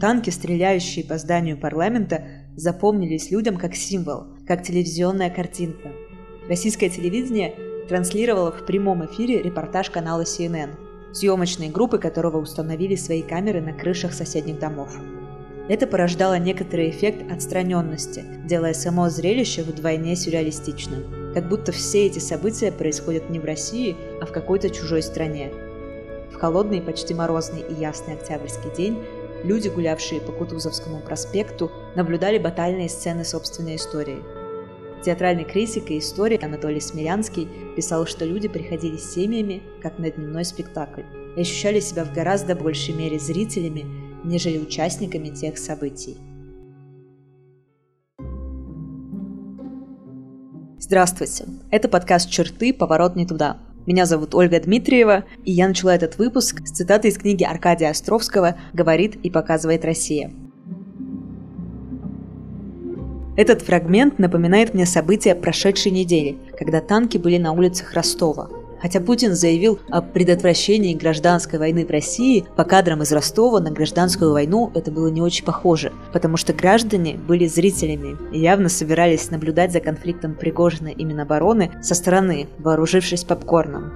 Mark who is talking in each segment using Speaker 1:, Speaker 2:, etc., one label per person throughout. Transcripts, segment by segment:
Speaker 1: Танки, стреляющие по зданию парламента, запомнились людям как символ, как телевизионная картинка. Российское телевидение транслировало в прямом эфире репортаж канала CNN, съемочные группы которого установили свои камеры на крышах соседних домов. Это порождало некоторый эффект отстраненности, делая само зрелище вдвойне сюрреалистичным. Как будто все эти события происходят не в России, а в какой-то чужой стране. В холодный, почти морозный и ясный октябрьский день люди, гулявшие по Кутузовскому проспекту, наблюдали батальные сцены собственной истории. Театральный критик и историк Анатолий Смирянский писал, что люди приходили с семьями, как на дневной спектакль, и ощущали себя в гораздо большей мере зрителями, нежели участниками тех событий. Здравствуйте! Это подкаст «Черты. Поворот не туда». Меня зовут Ольга Дмитриева, и я начала этот выпуск с цитаты из книги Аркадия Островского «Говорит и показывает Россия». Этот фрагмент напоминает мне события прошедшей недели, когда танки были на улицах Ростова – Хотя Путин заявил о предотвращении гражданской войны в России, по кадрам из Ростова на гражданскую войну это было не очень похоже, потому что граждане были зрителями и явно собирались наблюдать за конфликтом Пригожина и Минобороны со стороны, вооружившись попкорном.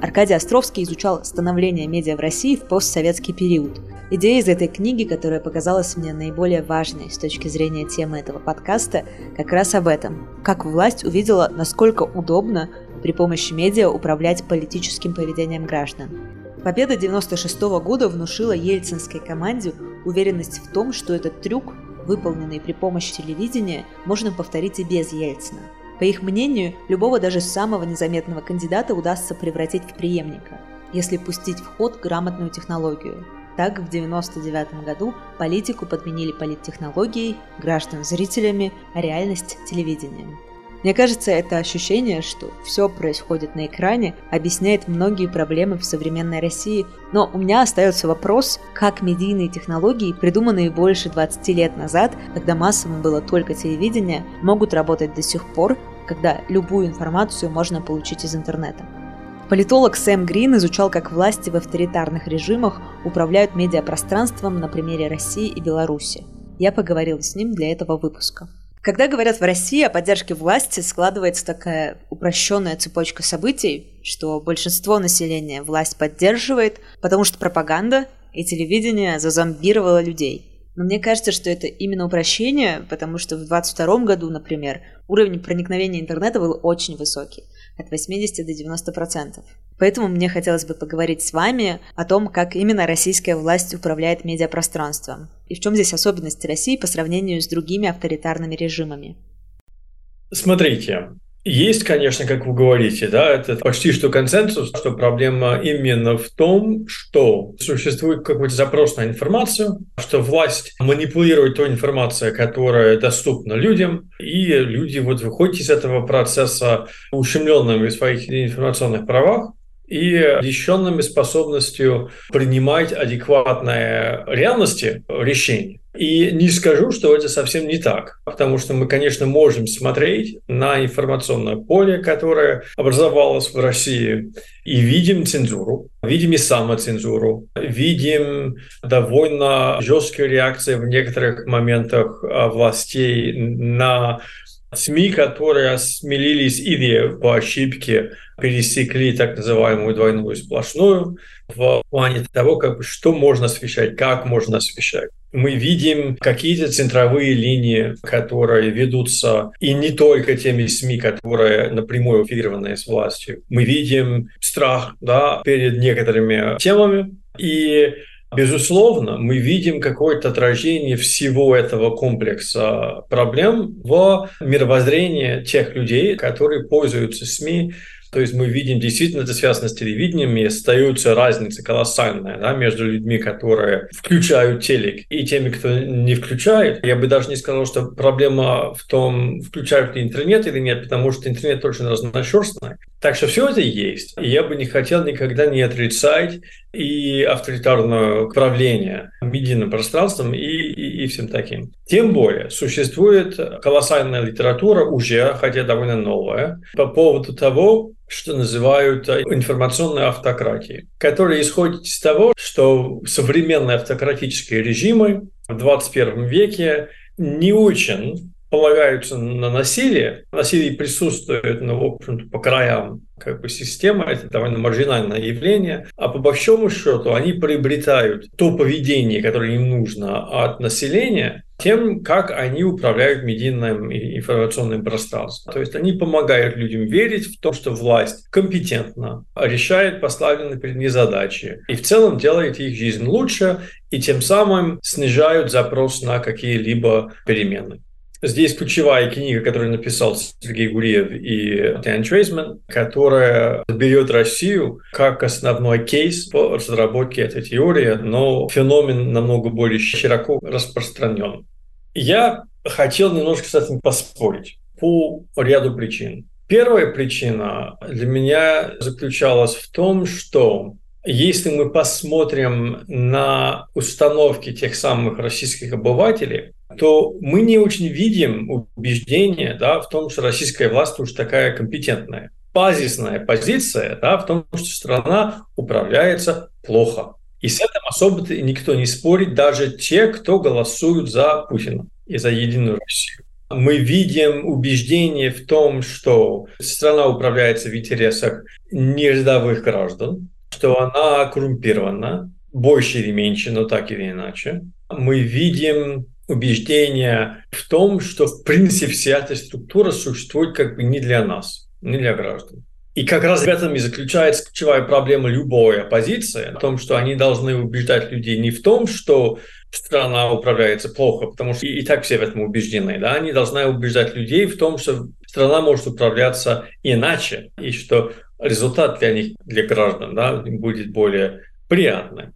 Speaker 1: Аркадий Островский изучал становление медиа в России в постсоветский период. Идея из этой книги, которая показалась мне наиболее важной с точки зрения темы этого подкаста, как раз об этом. Как власть увидела, насколько удобно при помощи медиа управлять политическим поведением граждан. Победа 96 года внушила ельцинской команде уверенность в том, что этот трюк, выполненный при помощи телевидения, можно повторить и без Ельцина. По их мнению, любого даже самого незаметного кандидата удастся превратить в преемника, если пустить в ход грамотную технологию. Так, в 1999 году политику подменили политтехнологией, граждан зрителями, а реальность – телевидением. Мне кажется, это ощущение, что все происходит на экране, объясняет многие проблемы в современной России. Но у меня остается вопрос, как медийные технологии, придуманные больше 20 лет назад, когда массовым было только телевидение, могут работать до сих пор, когда любую информацию можно получить из интернета. Политолог Сэм Грин изучал, как власти в авторитарных режимах управляют медиапространством на примере России и Беларуси. Я поговорила с ним для этого выпуска. Когда говорят в России о поддержке власти, складывается такая упрощенная цепочка событий, что большинство населения власть поддерживает, потому что пропаганда и телевидение зазомбировало людей. Но мне кажется, что это именно упрощение, потому что в 2022 году, например, уровень проникновения интернета был очень высокий, от 80 до 90 процентов. Поэтому мне хотелось бы поговорить с вами о том, как именно российская власть управляет медиапространством и в чем здесь особенность России по сравнению с другими авторитарными режимами.
Speaker 2: Смотрите, есть, конечно, как вы говорите, да, это почти что консенсус, что проблема именно в том, что существует какой-то запрос на информацию, что власть манипулирует той информацией, которая доступна людям, и люди вот выходят из этого процесса ущемленными в своих информационных правах, и лишенными способностью принимать адекватные реальности решения. И не скажу, что это совсем не так, потому что мы, конечно, можем смотреть на информационное поле, которое образовалось в России, и видим цензуру, видим и самоцензуру, видим довольно жесткие реакции в некоторых моментах а, властей на СМИ, которые осмелились или по ошибке пересекли так называемую двойную сплошную в плане того, как, что можно освещать, как можно освещать. Мы видим какие-то центровые линии, которые ведутся и не только теми СМИ, которые напрямую аффилированы с властью. Мы видим страх да, перед некоторыми темами, и Безусловно, мы видим какое-то отражение всего этого комплекса проблем в мировоззрении тех людей, которые пользуются СМИ то есть мы видим, действительно, это связано с телевидением, и остаются разницы колоссальная да, между людьми, которые включают телек, и теми, кто не включает. Я бы даже не сказал, что проблема в том, включают ли интернет или нет, потому что интернет очень разношерстный. Так что все это есть. И я бы не хотел никогда не отрицать и авторитарное управление медийным пространством, и, и, и всем таким. Тем более, существует колоссальная литература уже, хотя довольно новая, по поводу того, что называют информационной автократией, которая исходит из того, что современные автократические режимы в 21 веке не очень полагаются на насилие. Насилие присутствует, ну, в общем-то, по краям как бы системы, это довольно маржинальное явление, а по большому счету они приобретают то поведение, которое им нужно от населения, тем, как они управляют медийным и информационным пространством. То есть они помогают людям верить в то, что власть компетентна, решает поставленные перед ней задачи и в целом делает их жизнь лучше и тем самым снижают запрос на какие-либо перемены. Здесь ключевая книга, которую написал Сергей Гуриев и Тян Трейсман, которая берет Россию как основной кейс по разработке этой теории, но феномен намного более широко распространен. Я хотел немножко с этим поспорить по ряду причин. Первая причина для меня заключалась в том, что если мы посмотрим на установки тех самых российских обывателей, то мы не очень видим убеждения да, в том, что российская власть уж такая компетентная. Базисная позиция да, в том, что страна управляется плохо. И с этим особо никто не спорит, даже те, кто голосуют за Путина и за Единую Россию. Мы видим убеждение в том, что страна управляется в интересах нерядовых граждан, что она коррумпирована, больше или меньше, но так или иначе. Мы видим убеждение в том, что в принципе вся эта структура существует как бы не для нас, не для граждан. И как раз в этом и заключается ключевая проблема любой оппозиции, о том, что они должны убеждать людей не в том, что страна управляется плохо, потому что и, и так все в этом убеждены. Да? Они должны убеждать людей в том, что страна может управляться иначе, и что результат для них, для граждан, да, будет более приятным.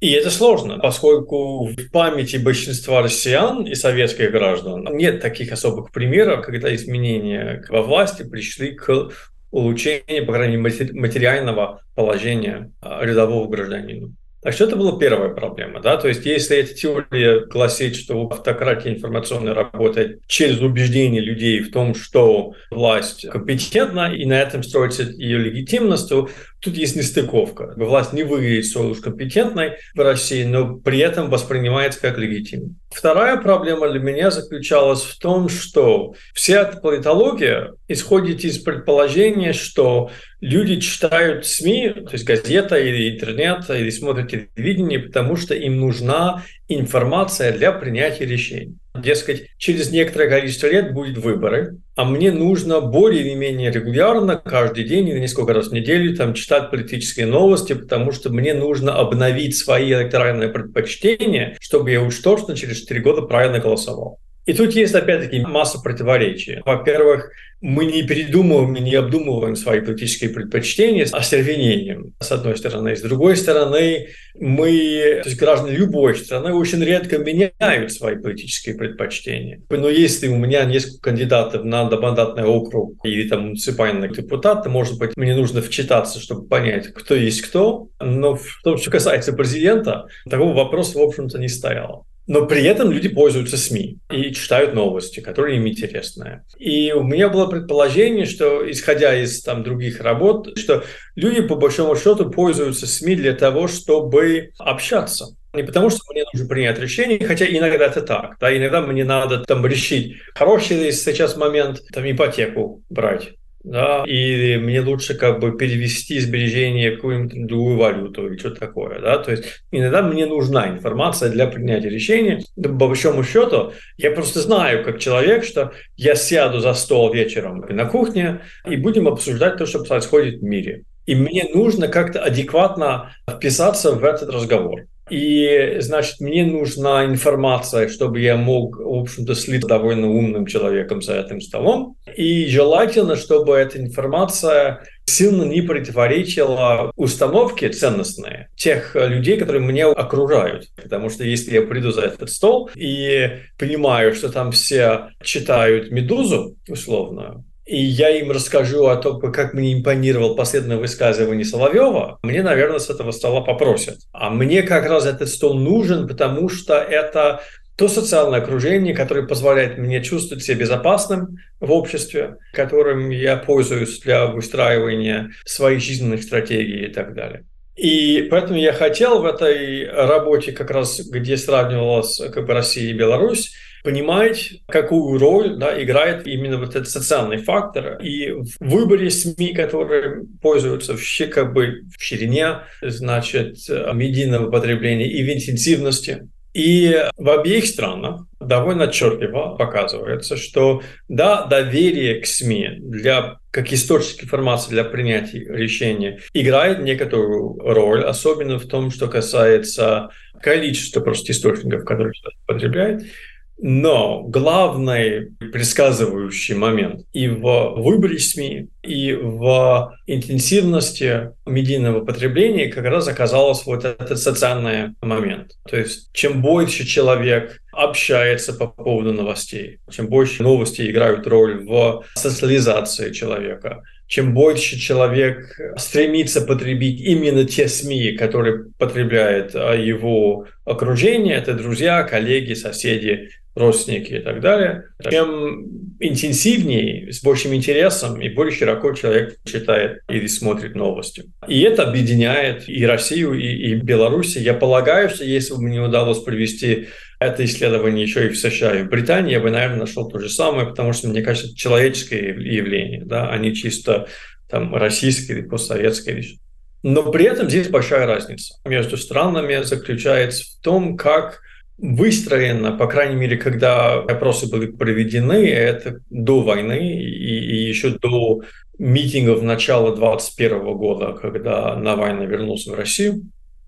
Speaker 2: И это сложно, поскольку в памяти большинства россиян и советских граждан нет таких особых примеров, когда изменения во власти пришли к улучшению, по крайней мере, материального положения рядового гражданина. Так что это была первая проблема. Да? То есть если эта теория гласит, что автократия информационная работает через убеждение людей в том, что власть компетентна, и на этом строится ее легитимность, то тут есть нестыковка. Власть не выглядит столь уж компетентной в России, но при этом воспринимается как легитимной. Вторая проблема для меня заключалась в том, что вся эта политология исходит из предположения, что люди читают СМИ, то есть газета или интернет, или смотрят телевидение, потому что им нужна информация для принятия решений. Дескать, через некоторое количество лет будут выборы, а мне нужно более или менее регулярно, каждый день или несколько раз в неделю там, читать политические новости, потому что мне нужно обновить свои электоральные предпочтения, чтобы я уж точно через 4 года правильно голосовал. И тут есть, опять-таки, масса противоречий. Во-первых, мы не передумываем и не обдумываем свои политические предпочтения с остервенением, с одной стороны. С другой стороны, мы, то есть граждане любой страны, очень редко меняют свои политические предпочтения. Но если у меня несколько кандидатов на одномандатный округ или там муниципальный депутат, то, может быть, мне нужно вчитаться, чтобы понять, кто есть кто. Но в том, что касается президента, такого вопроса, в общем-то, не стояло. Но при этом люди пользуются СМИ и читают новости, которые им интересны. И у меня было предположение, что, исходя из там, других работ, что люди, по большому счету, пользуются СМИ для того, чтобы общаться. Не потому, что мне нужно принять решение, хотя иногда это так. Да, иногда мне надо там решить, хороший ли сейчас момент там, ипотеку брать да, и мне лучше как бы перевести сбережения в какую-нибудь другую валюту или что-то такое, да, то есть иногда мне нужна информация для принятия решения, да, по большому счету я просто знаю как человек, что я сяду за стол вечером на кухне и будем обсуждать то, что происходит в мире. И мне нужно как-то адекватно вписаться в этот разговор. И, значит, мне нужна информация, чтобы я мог, в общем-то, слить довольно умным человеком за этим столом. И желательно, чтобы эта информация сильно не противоречила установке ценностные тех людей, которые меня окружают. Потому что если я приду за этот стол и понимаю, что там все читают «Медузу», условно, и я им расскажу о том, как мне импонировал последнее высказывание Соловьева, мне, наверное, с этого стола попросят. А мне как раз этот стол нужен, потому что это то социальное окружение, которое позволяет мне чувствовать себя безопасным в обществе, которым я пользуюсь для выстраивания своих жизненных стратегий и так далее. И поэтому я хотел в этой работе, как раз где сравнивалась как бы Россия и Беларусь, понимать, какую роль да, играет именно вот этот социальный фактор. И в выборе СМИ, которые пользуются в, бы, в ширине, значит, медийного потребления и в интенсивности, и в обеих странах довольно отчетливо показывается, что да, доверие к СМИ для, как источник информации для принятия решения играет некоторую роль, особенно в том, что касается количества просто источников, которые потребляет. Но главный предсказывающий момент и в выборе СМИ, и в интенсивности медийного потребления как раз оказался вот этот социальный момент. То есть чем больше человек общается по поводу новостей, чем больше новости играют роль в социализации человека, чем больше человек стремится потребить именно те СМИ, которые потребляет а, его окружение, это друзья, коллеги, соседи, родственники и так далее, чем интенсивнее, с большим интересом и более широко человек читает или смотрит новости. И это объединяет и Россию, и, и Беларусь. Я полагаю, что если бы мне удалось провести это исследование еще и в США, и в Британии, я бы, наверное, нашел то же самое, потому что, мне кажется, это человеческое явление, да, а не чисто там российское или постсоветское. Но при этом здесь большая разница между странами заключается в том, как выстроено, по крайней мере, когда опросы были проведены, это до войны и, и еще до митингов начала 2021 года, когда Навальный вернулся в Россию,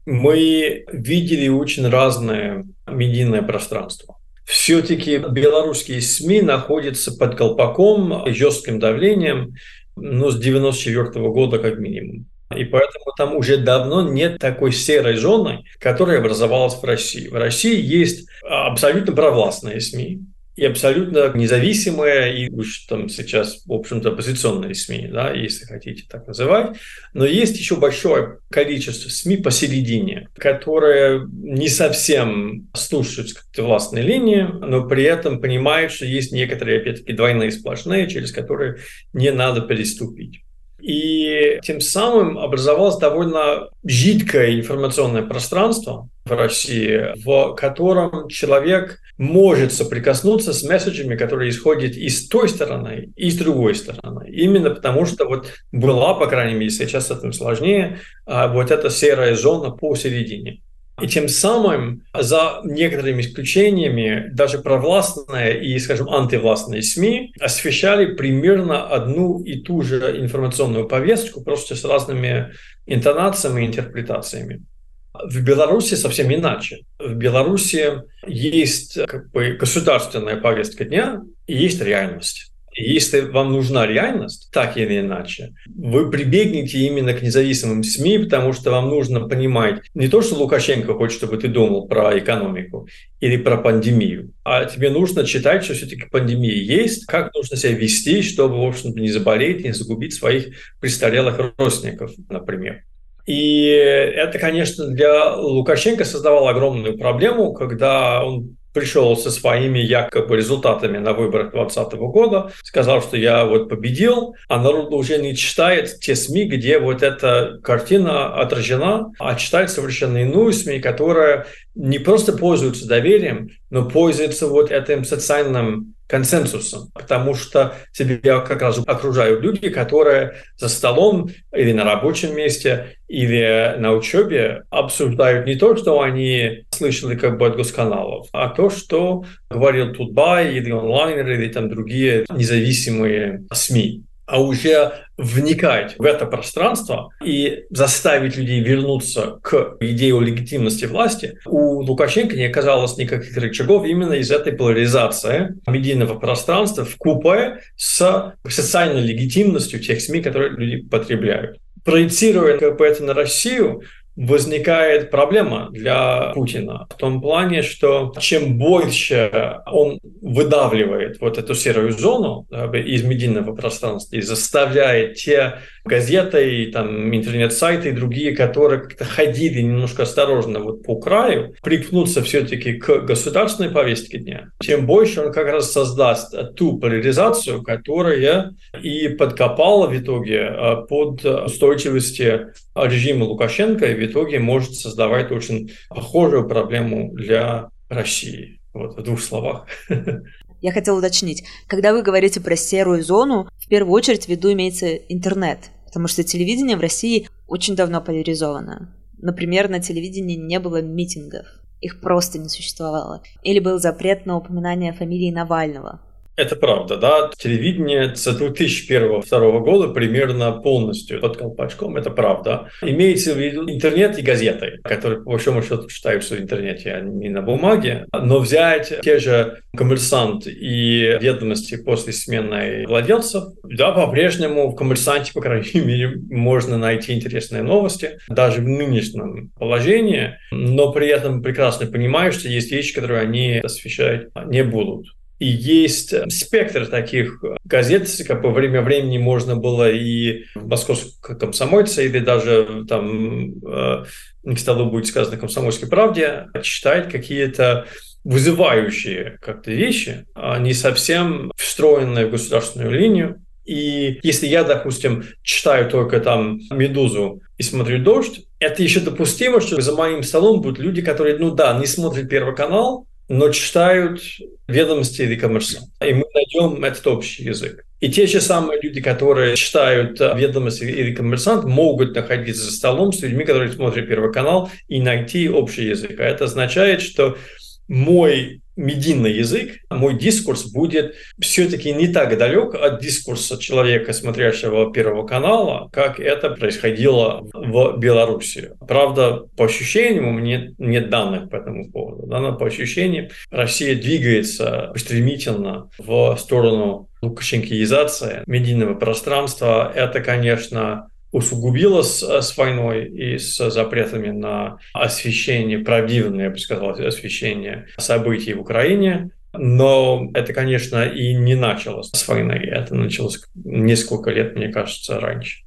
Speaker 2: мы видели очень разное медийное пространство. Все-таки белорусские СМИ находятся под колпаком, жестким давлением, ну, с 94 года как минимум. И поэтому там уже давно нет такой серой зоны, которая образовалась в России. В России есть абсолютно провластные СМИ, и абсолютно независимые, и уж там сейчас, в общем-то, оппозиционные СМИ, да, если хотите так называть. Но есть еще большое количество СМИ посередине, которые не совсем слушают властные линии, но при этом понимают, что есть некоторые, опять-таки, двойные сплошные, через которые не надо переступить. И тем самым образовалось довольно жидкое информационное пространство в России, в котором человек может соприкоснуться с месседжами, которые исходят и с той стороны, и с другой стороны. Именно потому, что вот была, по крайней мере, сейчас с этим сложнее, а, вот эта серая зона посередине. И тем самым, за некоторыми исключениями, даже провластные и, скажем, антивластные СМИ освещали примерно одну и ту же информационную повестку, просто с разными интонациями и интерпретациями. В Беларуси совсем иначе. В Беларуси есть как бы государственная повестка дня и есть реальность. Если вам нужна реальность, так или иначе, вы прибегнете именно к независимым СМИ, потому что вам нужно понимать не то, что Лукашенко хочет, чтобы ты думал про экономику или про пандемию, а тебе нужно читать, что все-таки пандемия есть, как нужно себя вести, чтобы, в общем-то, не заболеть, не загубить своих престарелых родственников, например. И это, конечно, для Лукашенко создавало огромную проблему, когда он пришел со своими якобы результатами на выборах 2020 года, сказал, что я вот победил, а народ уже не читает те СМИ, где вот эта картина отражена, а читает совершенно иную СМИ, которая не просто пользуется доверием, но пользуется вот этим социальным консенсусом, потому что тебя как раз окружают люди, которые за столом или на рабочем месте или на учебе обсуждают не то, что они слышали как бы от госканалов, а то, что говорил Тутбай или онлайнер или там другие независимые СМИ а уже вникать в это пространство и заставить людей вернуться к идее легитимности власти, у Лукашенко не оказалось никаких рычагов именно из этой поляризации медийного пространства в купе с социальной легитимностью тех СМИ, которые люди потребляют. Проецируя как это на Россию, возникает проблема для Путина в том плане, что чем больше он выдавливает вот эту серую зону из медийного пространства и заставляет те газеты, и, там, интернет-сайты и другие, которые как-то ходили немножко осторожно вот по краю, прикнуться все-таки к государственной повестке дня, тем больше он как раз создаст ту поляризацию, которая и подкопала в итоге а, под устойчивости режима Лукашенко и итоге может создавать очень похожую проблему для России. Вот в двух словах.
Speaker 1: Я хотела уточнить, когда вы говорите про серую зону, в первую очередь в виду имеется интернет, потому что телевидение в России очень давно поляризовано. Например, на телевидении не было митингов, их просто не существовало. Или был запрет на упоминание фамилии Навального.
Speaker 2: Это правда, да. Телевидение с 2001-2002 года примерно полностью под колпачком, это правда. Имеется в виду интернет и газеты, которые, по большому счету, читаются в интернете, а не на бумаге. Но взять те же «Коммерсант» и «Ведомости» после смены владельцев, да, по-прежнему в «Коммерсанте», по крайней мере, можно найти интересные новости, даже в нынешнем положении, но при этом прекрасно понимаю, что есть вещи, которые они освещать не будут. И есть спектр таких газет, как бы время времени можно было и в московском комсомольце, или даже там, э, не к столу будет сказано комсомольской правде, читать какие-то вызывающие как-то вещи, а не совсем встроенные в государственную линию. И если я, допустим, читаю только там «Медузу» и смотрю «Дождь», это еще допустимо, что за моим столом будут люди, которые, ну да, не смотрят Первый канал, но читают ведомости или коммерсант. И мы найдем этот общий язык. И те же самые люди, которые читают ведомости или коммерсант, могут находиться за столом с людьми, которые смотрят Первый канал, и найти общий язык. А это означает, что мой медийный язык, мой дискурс будет все-таки не так далек от дискурса человека, смотрящего Первого канала, как это происходило в Беларуси. Правда, по ощущениям, у меня нет данных по этому поводу, да, но по ощущениям Россия двигается стремительно в сторону лукашенкоизации медийного пространства. Это, конечно, усугубилось с войной и с запретами на освещение, правдивное, я бы сказал, освещение событий в Украине. Но это, конечно, и не началось с войны. Это началось несколько лет, мне кажется, раньше.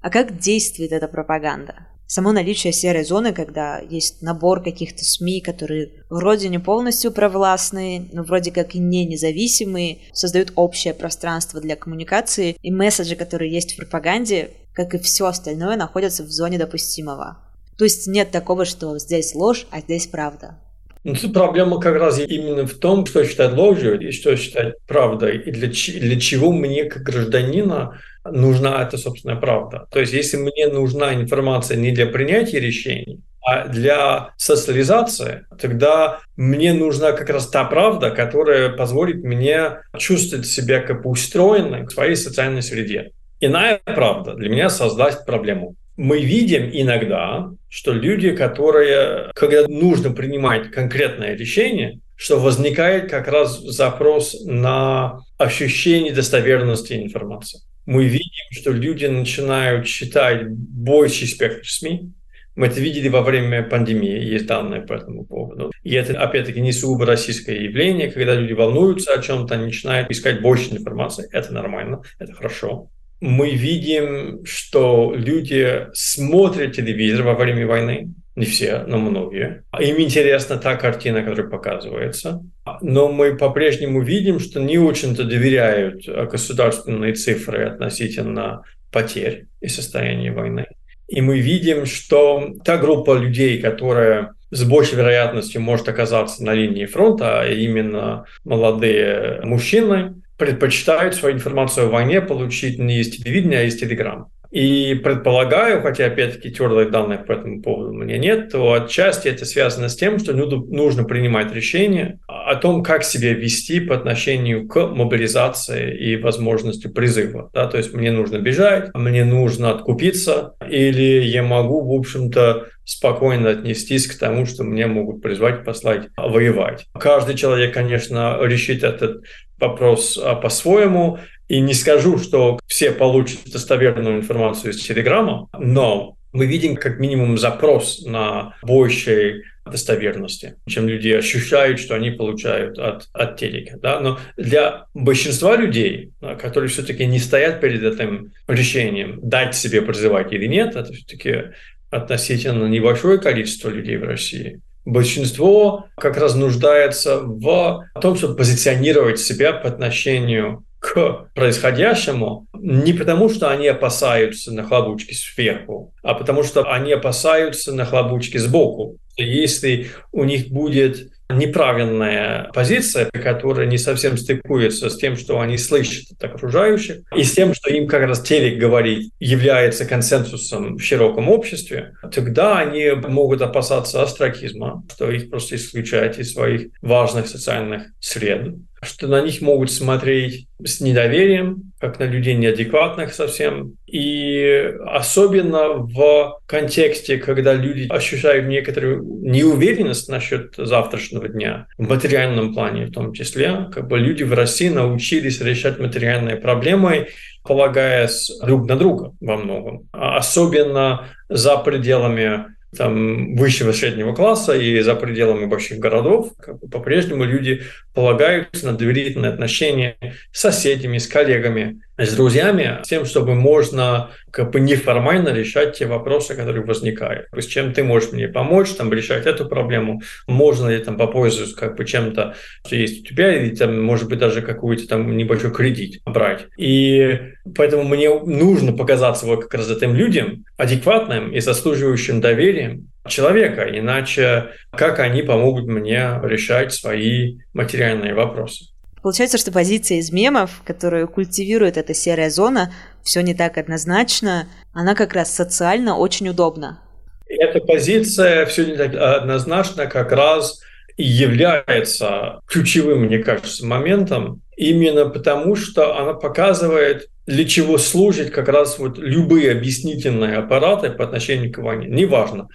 Speaker 1: А как действует эта пропаганда? само наличие серой зоны, когда есть набор каких-то СМИ, которые вроде не полностью провластные, но вроде как и не независимые, создают общее пространство для коммуникации, и месседжи, которые есть в пропаганде, как и все остальное, находятся в зоне допустимого. То есть нет такого, что здесь ложь, а здесь правда.
Speaker 2: Ну, тут проблема как раз именно в том, что считать ложью и что считать правдой, и для, для чего мне, как гражданина, нужна эта собственная правда. То есть, если мне нужна информация не для принятия решений, а для социализации, тогда мне нужна как раз та правда, которая позволит мне чувствовать себя как устроенной в своей социальной среде. Иная правда для меня создать проблему. Мы видим иногда, что люди, которые, когда нужно принимать конкретное решение, что возникает как раз запрос на ощущение достоверности информации. Мы видим, что люди начинают читать больший спектр СМИ, мы это видели во время пандемии, есть данные по этому поводу. И это, опять-таки, не сугубо российское явление, когда люди волнуются о чем-то, начинают искать больше информации. Это нормально, это хорошо мы видим, что люди смотрят телевизор во время войны, не все, но многие. Им интересна та картина, которая показывается. Но мы по-прежнему видим, что не очень-то доверяют государственные цифры относительно потерь и состояния войны. И мы видим, что та группа людей, которая с большей вероятностью может оказаться на линии фронта, а именно молодые мужчины, предпочитают свою информацию о войне получить не из телевидения, а из телеграм. И предполагаю, хотя опять-таки твердых данных по этому поводу у меня нет, то отчасти это связано с тем, что нужно принимать решение о том, как себя вести по отношению к мобилизации и возможности призыва. Да? То есть мне нужно бежать, мне нужно откупиться, или я могу, в общем-то, спокойно отнестись к тому, что мне могут призвать, послать воевать. Каждый человек, конечно, решит этот вопрос а, по-своему. И не скажу, что все получат достоверную информацию из Телеграма, но мы видим как минимум запрос на большей достоверности, чем люди ощущают, что они получают от, от телека. Да? Но для большинства людей, которые все-таки не стоят перед этим решением, дать себе призывать или нет, это все-таки относительно небольшое количество людей в России. Большинство как раз нуждается в том, чтобы позиционировать себя по отношению к происходящему не потому, что они опасаются нахлобучки сверху, а потому что они опасаются нахлобучки сбоку. Если у них будет неправильная позиция, которая не совсем стыкуется с тем, что они слышат от окружающих, и с тем, что им как раз телек говорит, является консенсусом в широком обществе, тогда они могут опасаться астракизма, что их просто исключают из своих важных социальных сред что на них могут смотреть с недоверием, как на людей неадекватных совсем. И особенно в контексте, когда люди ощущают некоторую неуверенность насчет завтрашнего дня, в материальном плане в том числе, как бы люди в России научились решать материальные проблемы, полагаясь друг на друга во многом. Особенно за пределами там, высшего среднего класса и за пределами больших городов, как бы, по-прежнему люди полагаются на доверительные отношения с соседями, с коллегами, с друзьями, с тем, чтобы можно как бы неформально решать те вопросы, которые возникают. То есть чем ты можешь мне помочь, там, решать эту проблему, можно ли там попользоваться как бы чем-то, что есть у тебя, или там, может быть, даже какой-то там небольшой кредит брать. И поэтому мне нужно показаться вот как раз этим людям адекватным и заслуживающим доверием, человека, иначе как они помогут мне решать свои материальные вопросы?
Speaker 1: Получается, что позиция из мемов, которую культивирует эта серая зона, все не так однозначно, она как раз социально очень удобна.
Speaker 2: Эта позиция все не так однозначно как раз и является ключевым, мне кажется, моментом, именно потому что она показывает, для чего служат как раз вот любые объяснительные аппараты по отношению к войне. Неважно,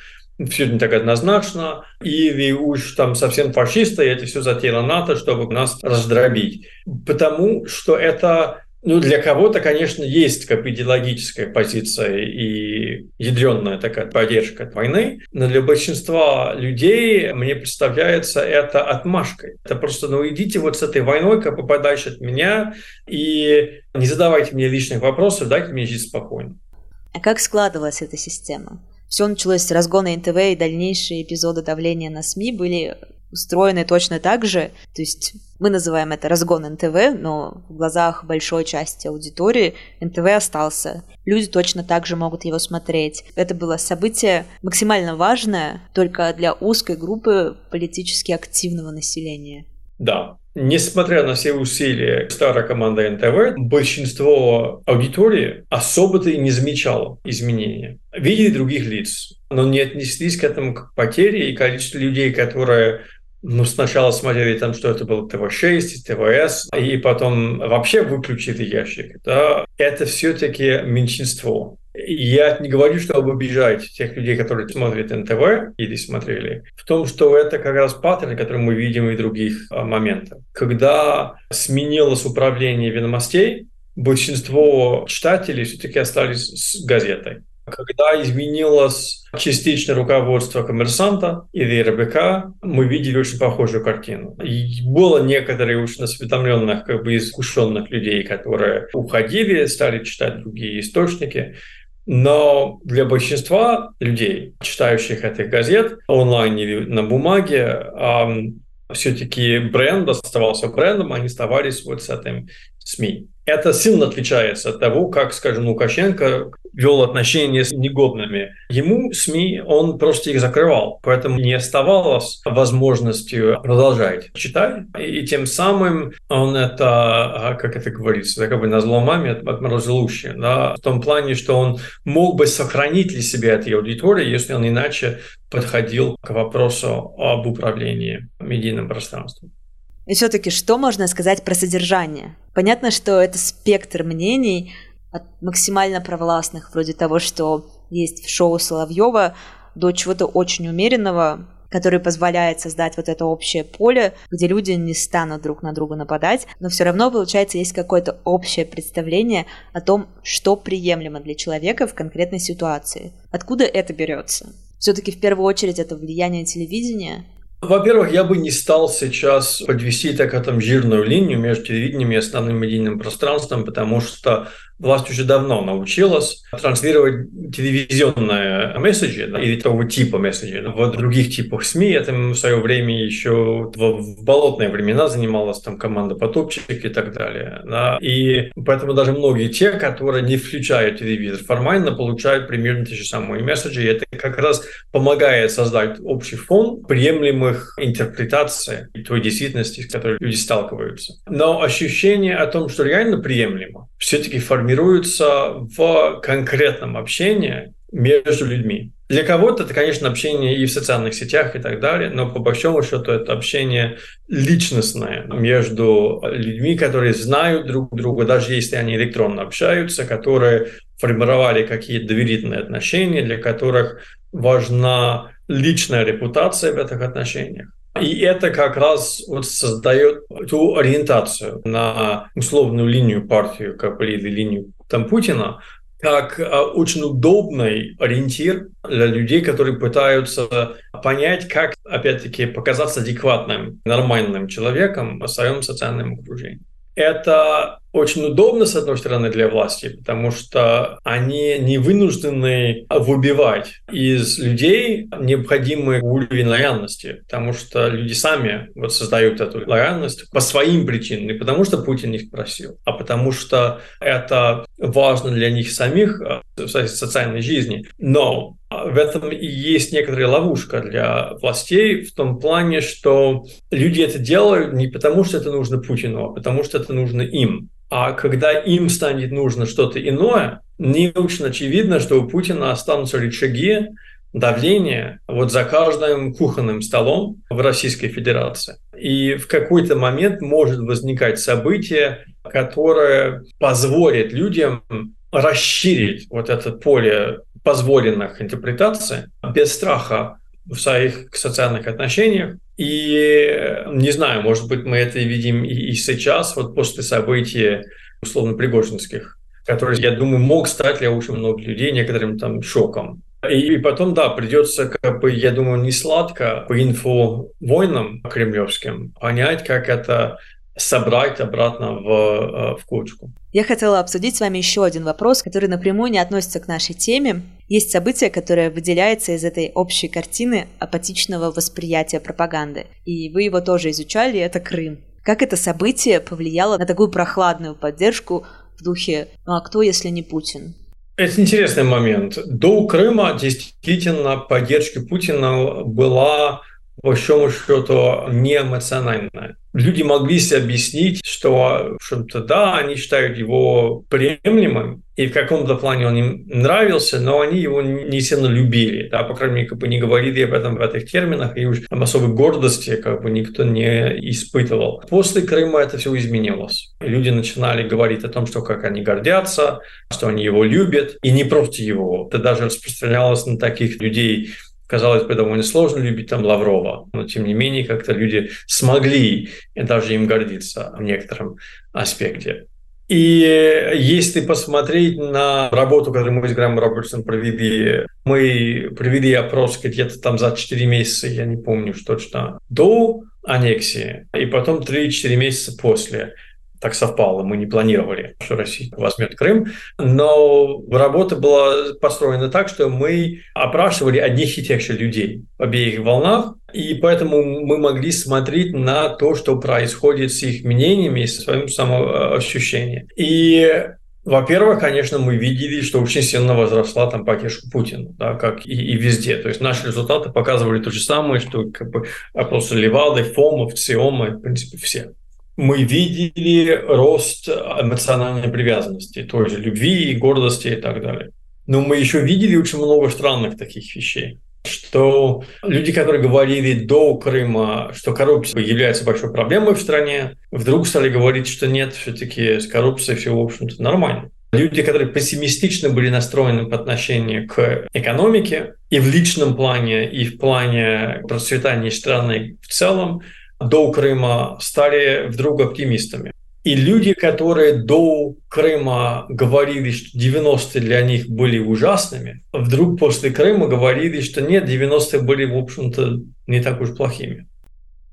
Speaker 2: все не так однозначно, или уж там совсем фашисты, и это все затеяло НАТО, чтобы нас раздробить. Потому что это ну, для кого-то, конечно, есть как идеологическая позиция и ядренная такая поддержка от войны, но для большинства людей, мне представляется, это отмашкой. Это просто, ну, идите вот с этой войной как бы подальше от меня и не задавайте мне лишних вопросов, дайте мне жить спокойно.
Speaker 1: А как складывалась эта система? Все началось с разгона НТВ, и дальнейшие эпизоды давления на СМИ были устроены точно так же. То есть мы называем это разгон НТВ, но в глазах большой части аудитории НТВ остался. Люди точно так же могут его смотреть. Это было событие максимально важное только для узкой группы политически активного населения.
Speaker 2: Да, Несмотря на все усилия старой команды НТВ, большинство аудитории особо-то и не замечало изменения. Видели других лиц, но не отнеслись к этому как потере, и количество людей, которые ну, сначала смотрели там, что это был ТВ-6, ТВС, и потом вообще выключили ящик. Да? Это все-таки меньшинство. Я не говорю, чтобы обижать тех людей, которые смотрят НТВ или смотрели, в том, что это как раз паттерн, который мы видим и в других а, моментах. Когда сменилось управление ведомостей, большинство читателей все-таки остались с газетой. Когда изменилось частично руководство коммерсанта или РБК, мы видели очень похожую картину. И было некоторые очень осведомленных, как бы искушенных людей, которые уходили, стали читать другие источники. Но для большинства людей, читающих этих газет онлайн или на бумаге, все-таки бренд оставался брендом, они оставались вот с этим СМИ. Это сильно отличается от того, как, скажем, Лукашенко вел отношения с негодными. Ему СМИ, он просто их закрывал, поэтому не оставалось возможностью продолжать читать. И тем самым он это, а, как это говорится, как бы на зло маме отморозил уши. Да? В том плане, что он мог бы сохранить для себя этой аудитории, если он иначе подходил к вопросу об управлении медийным пространством.
Speaker 1: И все-таки что можно сказать про содержание? Понятно, что это спектр мнений от максимально провластных, вроде того, что есть в шоу Соловьева, до чего-то очень умеренного, который позволяет создать вот это общее поле, где люди не станут друг на друга нападать, но все равно, получается, есть какое-то общее представление о том, что приемлемо для человека в конкретной ситуации. Откуда это берется? Все-таки в первую очередь это влияние телевидения,
Speaker 2: во-первых, я бы не стал сейчас подвести так там жирную линию между телевидением и основным медийным пространством, потому что власть уже давно научилась транслировать телевизионные месседжи да, или того типа месседжи в других типах СМИ. Этим в свое время еще в, в болотные времена занималась там команда Потопчик и так далее. Да. И поэтому даже многие те, которые не включают телевизор формально, получают примерно те же самые месседжи. И это как раз помогает создать общий фон приемлемых интерпретаций той действительности, с которой люди сталкиваются. Но ощущение о том, что реально приемлемо, все-таки формируется формируются в конкретном общении между людьми. Для кого-то это, конечно, общение и в социальных сетях и так далее, но по большому счету это общение личностное между людьми, которые знают друг друга, даже если они электронно общаются, которые формировали какие-то доверительные отношения, для которых важна личная репутация в этих отношениях. И это как раз вот создает ту ориентацию на условную линию партию, как или линию там, Путина, как а, очень удобный ориентир для людей, которые пытаются понять, как, опять-таки, показаться адекватным, нормальным человеком в своем социальном окружении. Это очень удобно, с одной стороны, для власти, потому что они не вынуждены выбивать из людей необходимый уровень лояльности, потому что люди сами вот создают эту лояльность по своим причинам, не потому что Путин их просил, а потому что это важно для них самих э, в социальной жизни. Но в этом и есть некоторая ловушка для властей в том плане, что люди это делают не потому, что это нужно Путину, а потому что это нужно им. А когда им станет нужно что-то иное, не очень очевидно, что у Путина останутся рычаги давления вот за каждым кухонным столом в Российской Федерации. И в какой-то момент может возникать событие, которое позволит людям расширить вот это поле позволенных интерпретаций без страха в своих социальных отношениях. И не знаю, может быть, мы это видим и, сейчас, вот после событий условно пригожинских, который, я думаю, мог стать для очень многих людей некоторым там шоком. И, и потом, да, придется, как бы, я думаю, не сладко по инфовойнам кремлевским понять, как это собрать обратно в, э, в кучку.
Speaker 1: Я хотела обсудить с вами еще один вопрос, который напрямую не относится к нашей теме. Есть событие, которое выделяется из этой общей картины апатичного восприятия пропаганды. И вы его тоже изучали, это Крым. Как это событие повлияло на такую прохладную поддержку в духе «ну а кто, если не Путин?»
Speaker 2: Это интересный момент. До Крыма действительно поддержка Путина была по большому счету не эмоциональная люди могли себе объяснить, что, что да, они считают его приемлемым, и в каком-то плане он им нравился, но они его не сильно любили, да, по крайней мере, как бы не говорили об этом в этих терминах, и уж там особой гордости как бы никто не испытывал. После Крыма это все изменилось. Люди начинали говорить о том, что как они гордятся, что они его любят, и не просто его. Это даже распространялось на таких людей, казалось бы, довольно сложно любить там Лаврова, но тем не менее как-то люди смогли и даже им гордиться в некотором аспекте. И если посмотреть на работу, которую мы с Грэмом Робертсом провели, мы провели опрос где-то там за 4 месяца, я не помню точно, до аннексии, и потом 3-4 месяца после так совпало, мы не планировали, что Россия возьмет Крым, но работа была построена так, что мы опрашивали одних и тех же людей в обеих волнах, и поэтому мы могли смотреть на то, что происходит с их мнениями и со своим самоощущением. И во-первых, конечно, мы видели, что очень сильно возросла там поддержка Путина, да, как и, и везде. То есть наши результаты показывали то же самое, что как бы опросы Левады, ФОМов, ЦИОМа, в принципе, все мы видели рост эмоциональной привязанности, той же любви, гордости и так далее. Но мы еще видели очень много странных таких вещей что люди, которые говорили до Крыма, что коррупция является большой проблемой в стране, вдруг стали говорить, что нет, все-таки с коррупцией все, в общем-то, нормально. люди, которые пессимистично были настроены по отношению к экономике и в личном плане, и в плане процветания страны в целом, до Крыма стали вдруг оптимистами. И люди, которые до Крыма говорили, что 90-е для них были ужасными, вдруг после Крыма говорили, что нет, 90-е были, в общем-то, не так уж плохими.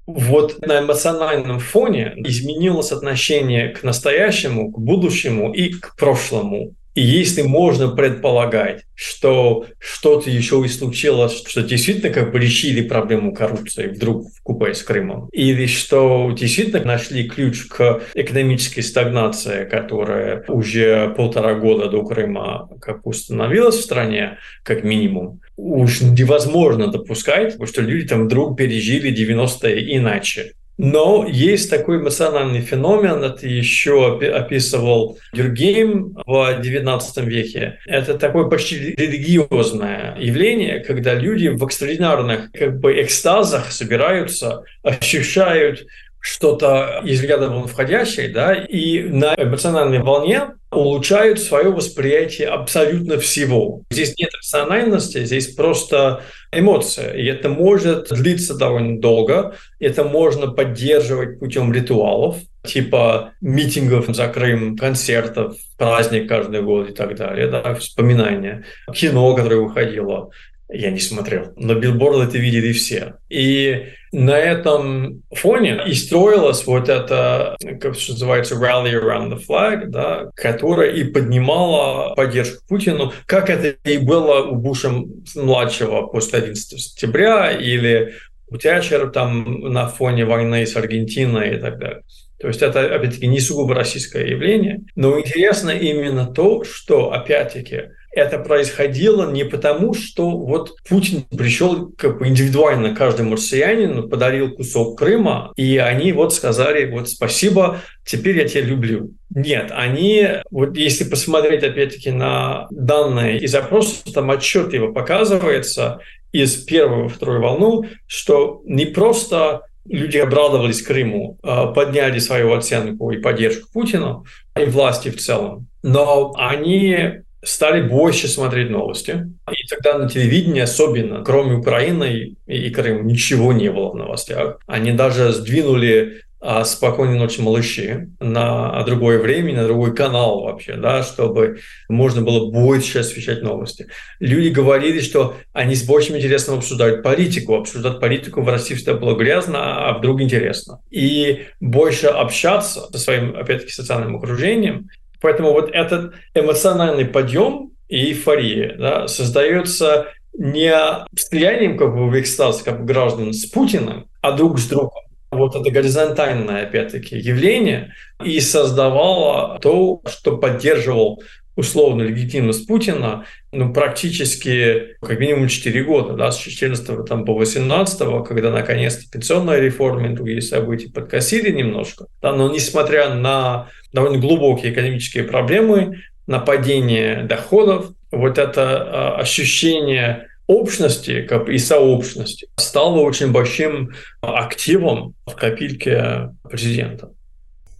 Speaker 2: Вот на эмоциональном фоне изменилось отношение к настоящему, к будущему и к прошлому. И если можно предполагать, что что-то еще и случилось, что действительно как бы решили проблему коррупции вдруг в купе с Крымом, или что действительно нашли ключ к экономической стагнации, которая уже полтора года до Крыма как установилась в стране, как минимум, уж невозможно допускать, что люди там вдруг пережили 90-е иначе. Но есть такой эмоциональный феномен, это еще описывал Дюргейм в XIX веке. Это такое почти религиозное явление, когда люди в экстраординарных как бы экстазах собираются, ощущают что-то из ряда вон входящее, да, и на эмоциональной волне улучшают свое восприятие абсолютно всего. Здесь нет рациональности, здесь просто эмоция. И это может длиться довольно долго. Это можно поддерживать путем ритуалов, типа митингов за Крым, концертов, праздник каждый год и так далее, да, вспоминания, кино, которое выходило. Я не смотрел, но билборды это видели все. И на этом фоне и строилась вот это, как что называется, rally around the flag, да, которая и поднимала поддержку Путину, как это и было у Буша-младшего после 11 сентября или у Тячера там на фоне войны с Аргентиной и так далее. То есть это, опять-таки, не сугубо российское явление. Но интересно именно то, что, опять-таки, это происходило не потому, что вот Путин пришел как бы индивидуально каждому россиянину, подарил кусок Крыма, и они вот сказали, вот спасибо, теперь я тебя люблю. Нет, они, вот если посмотреть опять-таки на данные и запросы, там отчетливо показывается из первой во вторую волну, что не просто люди обрадовались Крыму, а подняли свою оценку и поддержку Путину и власти в целом, но они стали больше смотреть новости. И тогда на телевидении особенно, кроме Украины и, Крыма, ничего не было в новостях. Они даже сдвинули а, «Спокойной ночи, малыши» на другое время, на другой канал вообще, да, чтобы можно было больше освещать новости. Люди говорили, что они с большим интересом обсуждают политику. Обсуждать политику в России всегда было грязно, а вдруг интересно. И больше общаться со своим, опять-таки, социальным окружением – Поэтому вот этот эмоциональный подъем и эйфория да, создается не слиянием как бы в экстаз как бы граждан с Путиным, а друг с другом. Вот это горизонтальное, опять-таки, явление и создавало то, что поддерживал условно легитимность Путина ну, практически как минимум 4 года, да, с 14 там, по 18, когда наконец-то пенсионная реформа и другие события подкосили немножко. Да, но несмотря на довольно глубокие экономические проблемы, на падение доходов, вот это а, ощущение общности как и сообщности стало очень большим активом в копильке президента.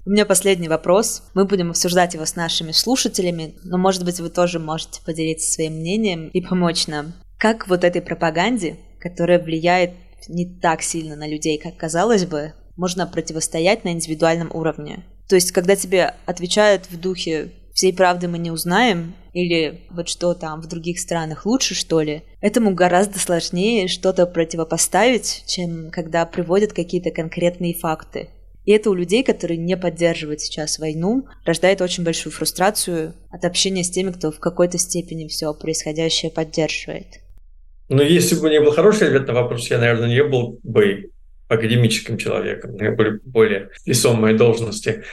Speaker 1: У меня последний вопрос. Мы будем обсуждать его с нашими слушателями, но, может быть, вы тоже можете поделиться своим мнением и помочь нам. Как вот этой пропаганде, которая влияет не так сильно на людей, как казалось бы, можно противостоять на индивидуальном уровне? То есть, когда тебе отвечают в духе «всей правды мы не узнаем», или вот что там в других странах лучше, что ли, этому гораздо сложнее что-то противопоставить, чем когда приводят какие-то конкретные факты. И это у людей, которые не поддерживают сейчас войну, рождает очень большую фрустрацию от общения с теми, кто в какой-то степени все происходящее поддерживает.
Speaker 2: Но если бы не был хороший ответ на вопрос, я, наверное, не был бы академическим человеком, у меня были более весомые должности.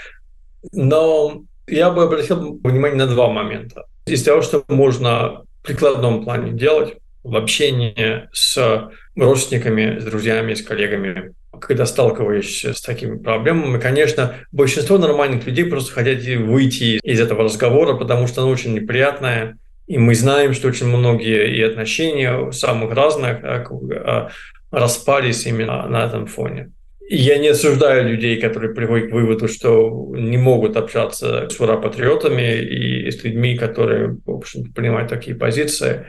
Speaker 2: Но я бы обратил внимание на два момента. Из того, что можно в прикладном плане делать в общении с родственниками, с друзьями, с коллегами, когда сталкиваешься с такими проблемами, конечно, большинство нормальных людей просто хотят выйти из этого разговора, потому что оно очень неприятное, и мы знаем, что очень многие и отношения самых разных а, распались именно на этом фоне. Я не осуждаю людей, которые приходят к выводу, что не могут общаться с ура-патриотами и с людьми, которые, в общем принимают такие позиции.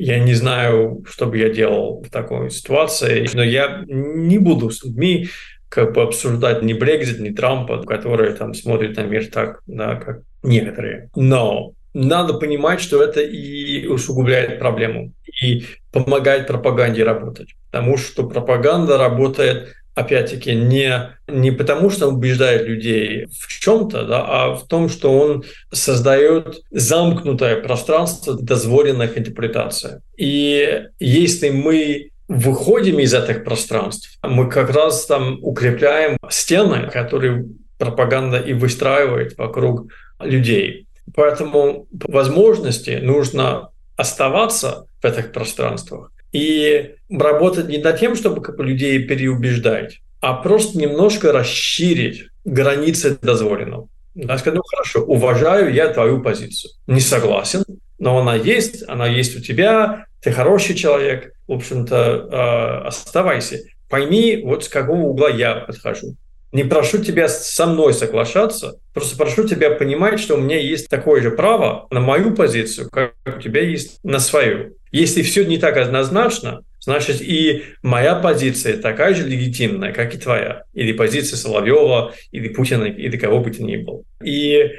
Speaker 2: Я не знаю, что бы я делал в такой ситуации, но я не буду с людьми как бы обсуждать ни Брекзит, ни Трампа, которые там смотрят на мир так, да, как некоторые. Но надо понимать, что это и усугубляет проблему, и помогает пропаганде работать. Потому что пропаганда работает, опять-таки, не, не потому, что он убеждает людей в чем-то, да, а в том, что он создает замкнутое пространство дозволенных интерпретаций. И если мы выходим из этих пространств, мы как раз там укрепляем стены, которые пропаганда и выстраивает вокруг людей. Поэтому возможности нужно оставаться в этих пространствах и работать не над тем, чтобы людей переубеждать, а просто немножко расширить границы дозволенного. Я сказать, ну хорошо, уважаю я твою позицию. Не согласен, но она есть, она есть у тебя, ты хороший человек, в общем-то, э, оставайся. Пойми, вот с какого угла я подхожу. Не прошу тебя со мной соглашаться, просто прошу тебя понимать, что у меня есть такое же право на мою позицию, как у тебя есть на свою. Если все не так однозначно, значит и моя позиция такая же легитимная, как и твоя. Или позиция Соловьева, или Путина, или кого бы то ни было. И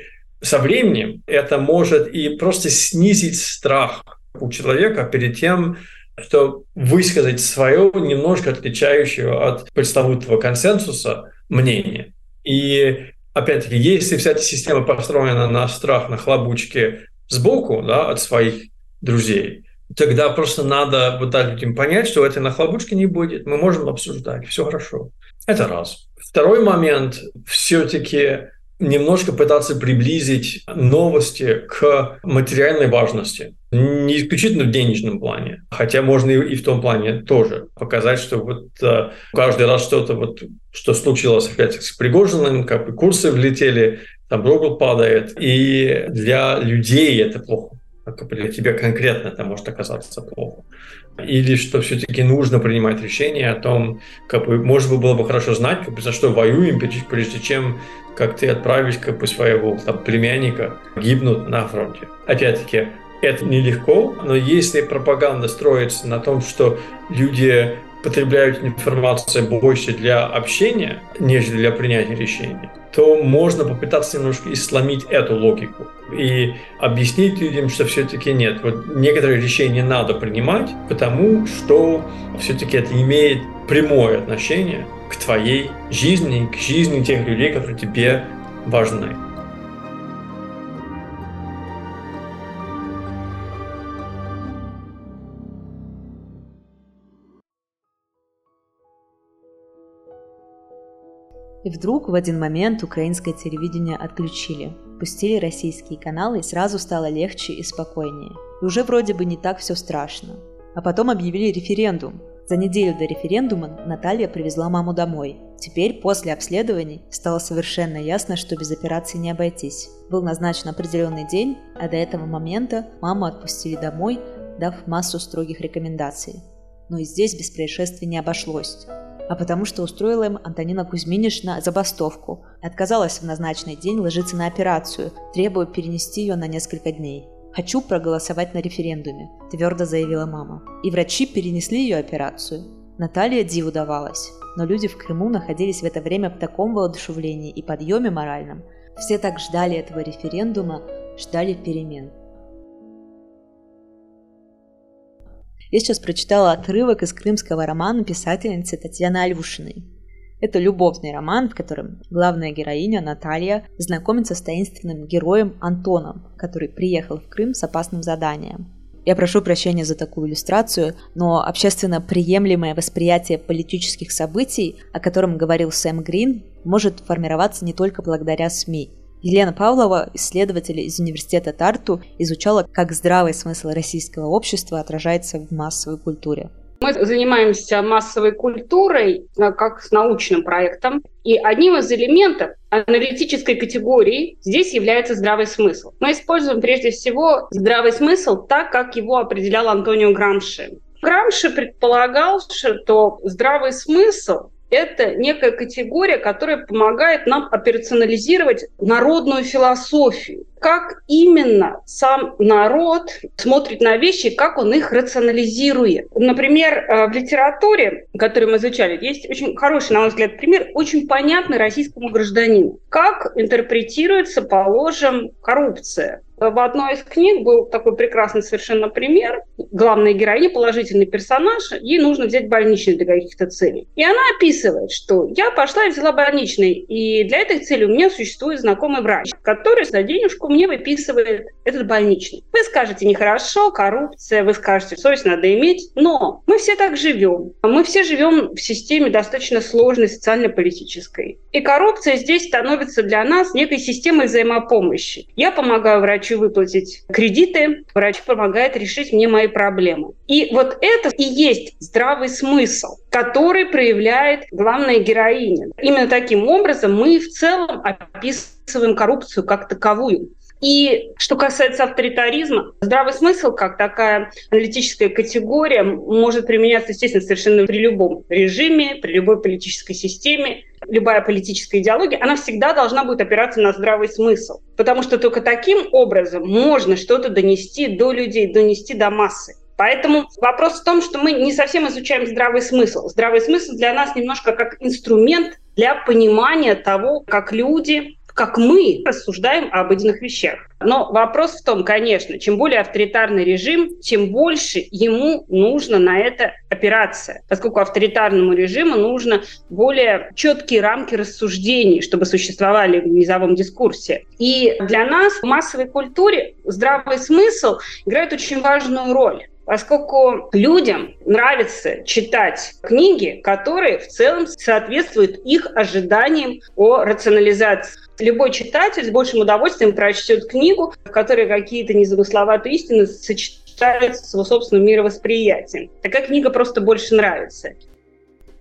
Speaker 2: со временем это может и просто снизить страх у человека перед тем, что высказать свое немножко отличающее от пресловутого консенсуса мнение. И опять-таки, если вся эта система построена на страх, на хлобучке сбоку да, от своих друзей, тогда просто надо вот дать людям понять, что этой нахлобучки не будет. Мы можем обсуждать, все хорошо. Это раз. Второй момент, все-таки немножко пытаться приблизить новости к материальной важности. Не исключительно в денежном плане, хотя можно и в том плане тоже показать, что вот э, каждый раз что-то вот, что случилось опять с Пригожиным, как бы курсы влетели, там рубль падает, и для людей это плохо как для тебя конкретно это может оказаться плохо. Или что все-таки нужно принимать решение о том, как бы, может быть, было бы хорошо знать, как бы, за что воюем, прежде чем как ты отправишь как бы своего там, племянника гибнуть на фронте. Опять-таки, это нелегко, но если пропаганда строится на том, что люди потребляют информацию больше для общения, нежели для принятия решений, то можно попытаться немножко исломить эту логику и объяснить людям, что все-таки нет. Вот некоторые решения надо принимать, потому что все-таки это имеет прямое отношение к твоей жизни, к жизни тех людей, которые тебе важны.
Speaker 1: И вдруг в один момент украинское телевидение отключили. Пустили российские каналы, и сразу стало легче и спокойнее. И уже вроде бы не так все страшно. А потом объявили референдум. За неделю до референдума Наталья привезла маму домой. Теперь, после обследований, стало совершенно ясно, что без операции не обойтись. Был назначен определенный день, а до этого момента маму отпустили домой, дав массу строгих рекомендаций. Но и здесь без происшествий не обошлось а потому что устроила им Антонина Кузьминишна забастовку отказалась в назначенный день ложиться на операцию, требуя перенести ее на несколько дней. «Хочу проголосовать на референдуме», – твердо заявила мама. И врачи перенесли ее операцию. Наталья диву давалась, но люди в Крыму находились в это время в таком воодушевлении и подъеме моральном. Все так ждали этого референдума, ждали перемен. Я сейчас прочитала отрывок из крымского романа писательницы Татьяны Альвушиной. Это любовный роман, в котором главная героиня Наталья знакомится с таинственным героем Антоном, который приехал в Крым с опасным заданием. Я прошу прощения за такую иллюстрацию, но общественно приемлемое восприятие политических событий, о котором говорил Сэм Грин, может формироваться не только благодаря СМИ. Елена Павлова, исследователь из университета Тарту, изучала, как здравый смысл российского общества отражается в массовой культуре.
Speaker 3: Мы занимаемся массовой культурой э, как с научным проектом, и одним из элементов аналитической категории здесь является здравый смысл. Мы используем прежде всего здравый смысл так, как его определял Антонио Грамши. Грамши предполагал, что здравый смысл это некая категория, которая помогает нам операционализировать народную философию. Как именно сам народ смотрит на вещи, как он их рационализирует. Например, э, в литературе, которую мы изучали, есть очень хороший, на мой взгляд, пример, очень понятный российскому гражданину. Как интерпретируется, положим, коррупция в одной из книг был такой прекрасный совершенно пример. Главная героиня, положительный персонаж, ей нужно взять больничный для каких-то целей. И она описывает, что я пошла и взяла больничный, и для этой цели у меня существует знакомый врач, который за денежку мне выписывает этот больничный. Вы скажете, нехорошо, коррупция, вы скажете, совесть надо иметь, но мы все так живем. Мы все живем в системе достаточно сложной социально-политической. И коррупция здесь становится для нас некой системой взаимопомощи. Я помогаю врачу хочу выплатить кредиты, врач помогает решить мне мои проблемы. И вот это и есть здравый смысл, который проявляет главная героиня. Именно таким образом мы в целом описываем коррупцию как таковую. И что касается авторитаризма, здравый смысл как такая аналитическая категория может применяться, естественно, совершенно при любом режиме, при любой политической системе. Любая политическая идеология, она всегда должна будет опираться на здравый смысл. Потому что только таким образом можно что-то донести до людей, донести до массы. Поэтому вопрос в том, что мы не совсем изучаем здравый смысл. Здравый смысл для нас немножко как инструмент для понимания того, как люди как мы рассуждаем об обыденных вещах. Но вопрос в том, конечно, чем более авторитарный режим, тем больше ему нужно на это опираться, поскольку авторитарному режиму нужно более четкие рамки рассуждений, чтобы существовали в низовом дискурсе. И для нас в массовой культуре здравый смысл играет очень важную роль поскольку людям нравится читать книги, которые в целом соответствуют их ожиданиям о рационализации. Любой читатель с большим удовольствием прочтет книгу, в которой какие-то незамысловатые истины сочетаются с его собственным мировосприятием. Такая книга просто больше нравится.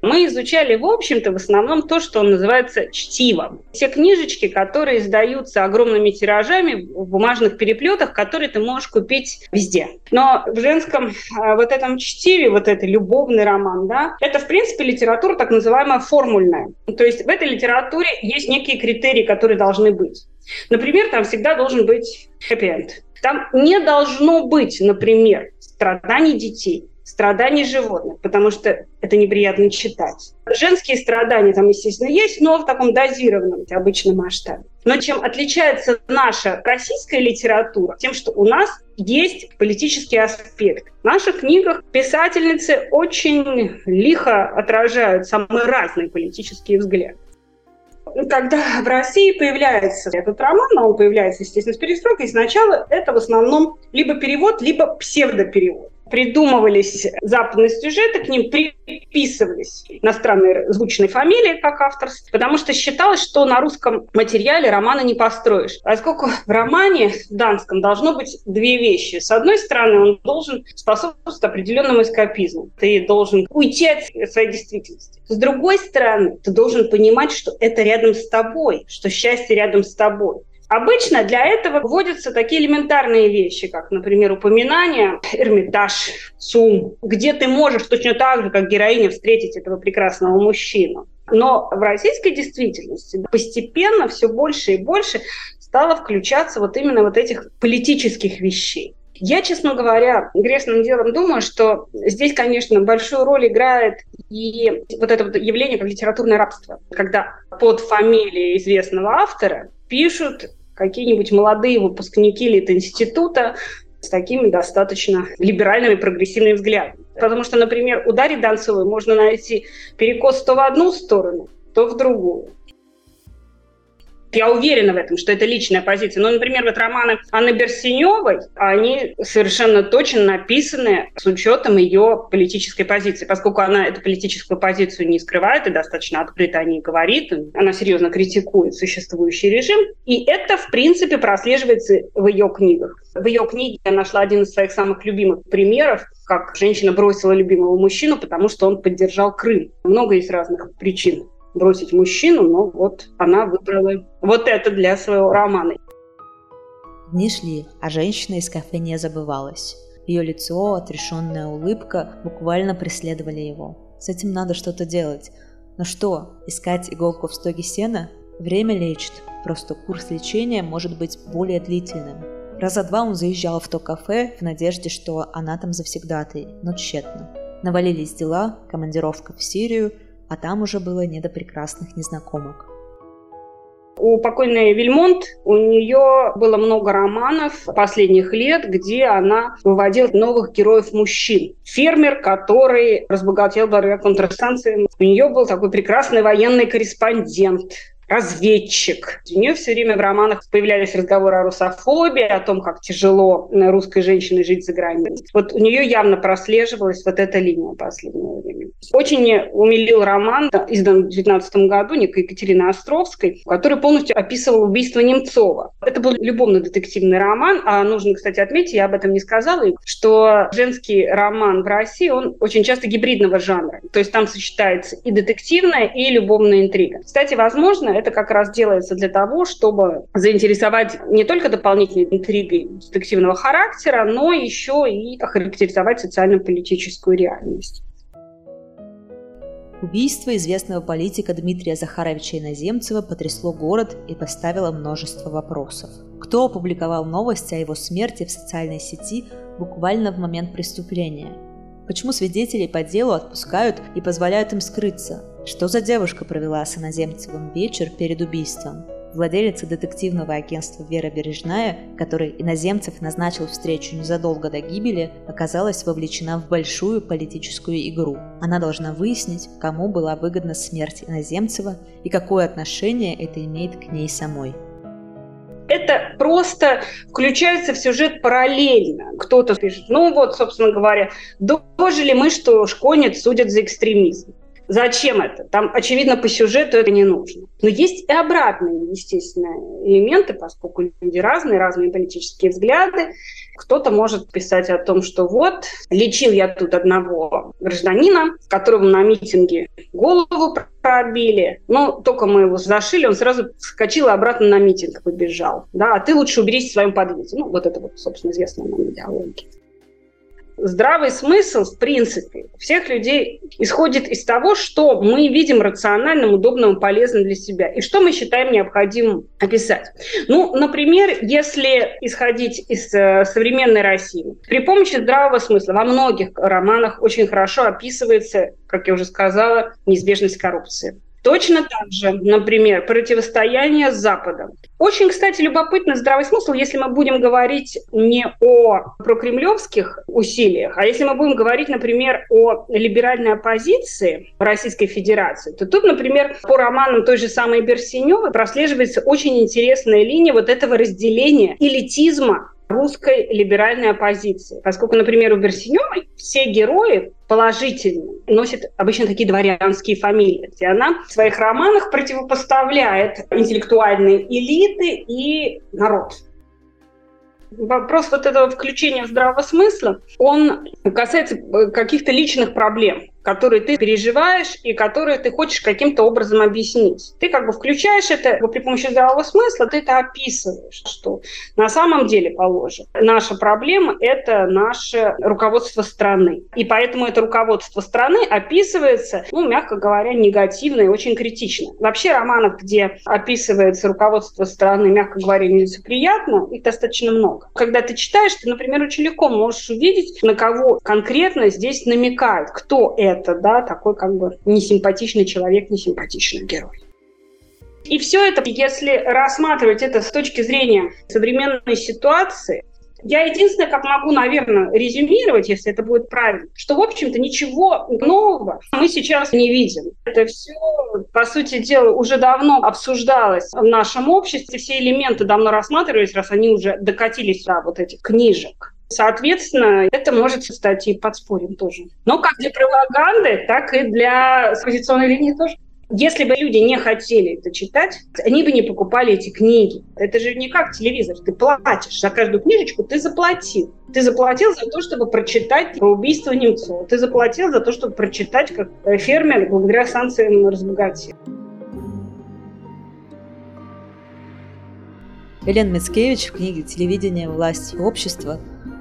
Speaker 3: Мы изучали, в общем-то, в основном то, что называется чтивом. Все книжечки, которые издаются огромными тиражами в бумажных переплетах, которые ты можешь купить везде. Но в женском э, вот этом чтиве, вот это любовный роман, да, это, в принципе, литература так называемая формульная. То есть в этой литературе есть некие критерии, которые должны быть. Например, там всегда должен быть хэппи-энд. Там не должно быть, например, страданий детей страданий животных, потому что это неприятно читать. Женские страдания там, естественно, есть, но в таком дозированном, обычном масштабе. Но чем отличается наша российская литература? Тем, что у нас есть политический аспект. В наших книгах писательницы очень лихо отражают самые разные политические взгляды когда в России появляется этот роман, он появляется, естественно, с перестройкой, сначала это в основном либо перевод, либо псевдоперевод придумывались западные сюжеты, к ним приписывались иностранные звучные фамилии как авторство, потому что считалось, что на русском материале романа не построишь. Поскольку в романе в данском должно быть две вещи. С одной стороны, он должен способствовать определенному эскапизму. Ты должен уйти от своей действительности. С другой стороны, ты должен понимать, что это рядом с тобой, что счастье рядом с тобой. Обычно для этого вводятся такие элементарные вещи, как, например, упоминание Эрмитаж, СУМ, где ты можешь точно так же, как героиня, встретить этого прекрасного мужчину. Но в российской действительности постепенно все больше и больше стало включаться вот именно вот этих политических вещей. Я, честно говоря, грешным делом думаю, что здесь, конечно, большую роль играет и вот это вот явление как литературное рабство, когда под фамилией известного автора пишут какие-нибудь молодые выпускники Лит-института с такими достаточно либеральными прогрессивными взглядами. Потому что, например, у Дарьи Донцовой можно найти перекос то в одну сторону, то в другую. Я уверена в этом, что это личная позиция. Но, например, вот романы Анны Берсеневой, они совершенно точно написаны с учетом ее политической позиции, поскольку она эту политическую позицию не скрывает и достаточно открыто о ней говорит. Она серьезно критикует существующий режим. И это, в принципе, прослеживается в ее книгах. В ее книге я нашла один из своих самых любимых примеров, как женщина бросила любимого мужчину, потому что он поддержал Крым. Много есть разных причин бросить мужчину, но вот она выбрала вот это для своего романа.
Speaker 1: Дни шли, а женщина из кафе не забывалась. Ее лицо, отрешенная улыбка буквально преследовали его. С этим надо что-то делать. Но что, искать иголку в стоге сена? Время лечит, просто курс лечения может быть более длительным. Раза два он заезжал в то кафе в надежде, что она там завсегдатой, но тщетно. Навалились дела, командировка в Сирию, а там уже было не до прекрасных незнакомок.
Speaker 3: У покойной Вильмонт у нее было много романов последних лет, где она выводила новых героев-мужчин. Фермер, который разбогател благодаря контрстанциям. У нее был такой прекрасный военный корреспондент, разведчик. У нее все время в романах появлялись разговоры о русофобии, о том, как тяжело русской женщине жить за границей. Вот у нее явно прослеживалась вот эта линия последнего времени. Очень умилил роман, издан в 2019 году, некой Екатерины Островской, который полностью описывал убийство Немцова. Это был любовно-детективный роман, а нужно, кстати, отметить, я об этом не сказала, что женский роман в России, он очень часто гибридного жанра. То есть там сочетается и детективная, и любовная интрига. Кстати, возможно, это как раз делается для того, чтобы заинтересовать не только дополнительной интригой детективного характера, но еще и охарактеризовать социально-политическую реальность.
Speaker 1: Убийство известного политика Дмитрия Захаровича Иноземцева потрясло город и поставило множество вопросов. Кто опубликовал новость о его смерти в социальной сети буквально в момент преступления? Почему свидетелей по делу отпускают и позволяют им скрыться? Что за девушка провела с Иноземцевым вечер перед убийством? Владелица детективного агентства Вера Бережная, которой Иноземцев назначил встречу незадолго до гибели, оказалась вовлечена в большую политическую игру. Она должна выяснить, кому была выгодна смерть Иноземцева и какое отношение это имеет к ней самой
Speaker 3: это просто включается в сюжет параллельно. Кто-то пишет, ну вот, собственно говоря, дожили мы, что школьниц судят за экстремизм. Зачем это? Там, очевидно, по сюжету это не нужно. Но есть и обратные, естественно, элементы, поскольку люди разные, разные политические взгляды. Кто-то может писать о том, что вот, лечил я тут одного гражданина, которого на митинге голову пробили, но только мы его зашили, он сразу вскочил и обратно на митинг побежал. Да, а ты лучше уберись в своем подъезде. Ну, вот это вот, собственно, известная нам идеология здравый смысл, в принципе, всех людей исходит из того, что мы видим рациональным, удобным, полезным для себя, и что мы считаем необходимым описать. Ну, например, если исходить из э, современной России, при помощи здравого смысла во многих романах очень хорошо описывается, как я уже сказала, неизбежность коррупции. Точно так же, например, противостояние с Западом. Очень, кстати, любопытно здравый смысл, если мы будем говорить не о прокремлевских усилиях, а если мы будем говорить, например, о либеральной оппозиции Российской Федерации, то тут, например, по романам той же самой Берсеневой прослеживается очень интересная линия вот этого разделения элитизма русской либеральной оппозиции. Поскольку, например, у Берсеневой все герои положительные носят обычно такие дворянские фамилии. И она в своих романах противопоставляет интеллектуальные элиты и народ. Вопрос вот этого включения здравого смысла, он касается э, каких-то личных проблем которые ты переживаешь и которые ты хочешь каким-то образом объяснить. Ты как бы включаешь это при помощи здравого смысла, ты это описываешь, что на самом деле, положим, наша проблема – это наше руководство страны. И поэтому это руководство страны описывается, ну, мягко говоря, негативно и очень критично. Вообще романов, где описывается руководство страны, мягко говоря, нелицеприятно, их достаточно много. Когда ты читаешь, ты, например, очень легко можешь увидеть, на кого конкретно здесь намекают, кто это это, да, такой как бы несимпатичный человек, несимпатичный герой. И все это, если рассматривать это с точки зрения современной ситуации, я единственное, как могу, наверное, резюмировать, если это будет правильно, что, в общем-то, ничего нового мы сейчас не видим. Это все, по сути дела, уже давно обсуждалось в нашем обществе, все элементы давно рассматривались, раз они уже докатились до вот этих книжек. Соответственно, это может стать и подспорьем тоже. Но как для пропаганды, так и для оппозиционной линии тоже. Если бы люди не хотели это читать, они бы не покупали эти книги. Это же не как телевизор. Ты платишь за каждую книжечку, ты заплатил. Ты заплатил за то, чтобы прочитать про убийство Немцова. Ты заплатил за то, чтобы прочитать, как фермер благодаря санкциям разбогател.
Speaker 1: Елена Мицкевич в книге «Телевидение. Власть и общество»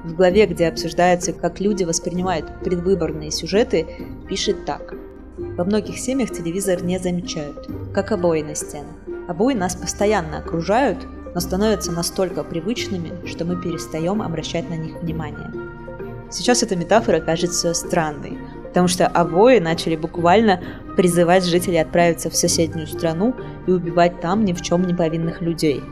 Speaker 1: в главе, где обсуждается, как люди воспринимают предвыборные сюжеты, пишет так. Во многих семьях телевизор не замечают, как обои на стенах. Обои нас постоянно окружают, но становятся настолько привычными, что мы перестаем обращать на них внимание. Сейчас эта метафора кажется странной, потому что обои начали буквально призывать жителей отправиться в соседнюю страну и убивать там ни в чем не повинных людей.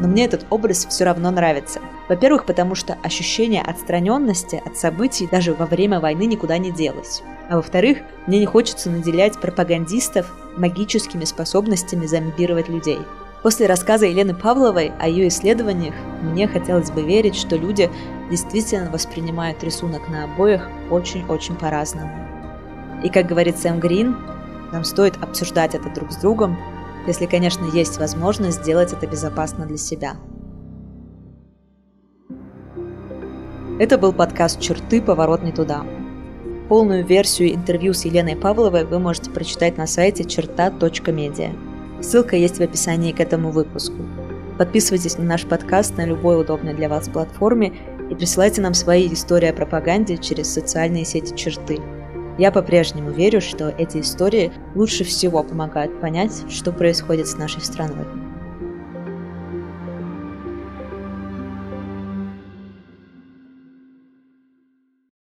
Speaker 1: Но мне этот образ все равно нравится. Во-первых, потому что ощущение отстраненности от событий даже во время войны никуда не делось. А во-вторых, мне не хочется наделять пропагандистов магическими способностями зомбировать людей. После рассказа Елены Павловой о ее исследованиях мне хотелось бы верить, что люди действительно воспринимают рисунок на обоях очень-очень по-разному. И как говорит Сэм Грин, нам стоит обсуждать это друг с другом, если, конечно, есть возможность сделать это безопасно для себя. Это был подкаст «Черты. Поворот не туда». Полную версию интервью с Еленой Павловой вы можете прочитать на сайте черта.медиа. Ссылка есть в описании к этому выпуску. Подписывайтесь на наш подкаст на любой удобной для вас платформе и присылайте нам свои истории о пропаганде через социальные сети черты. Я по-прежнему верю, что эти истории лучше всего помогают понять, что происходит с нашей страной.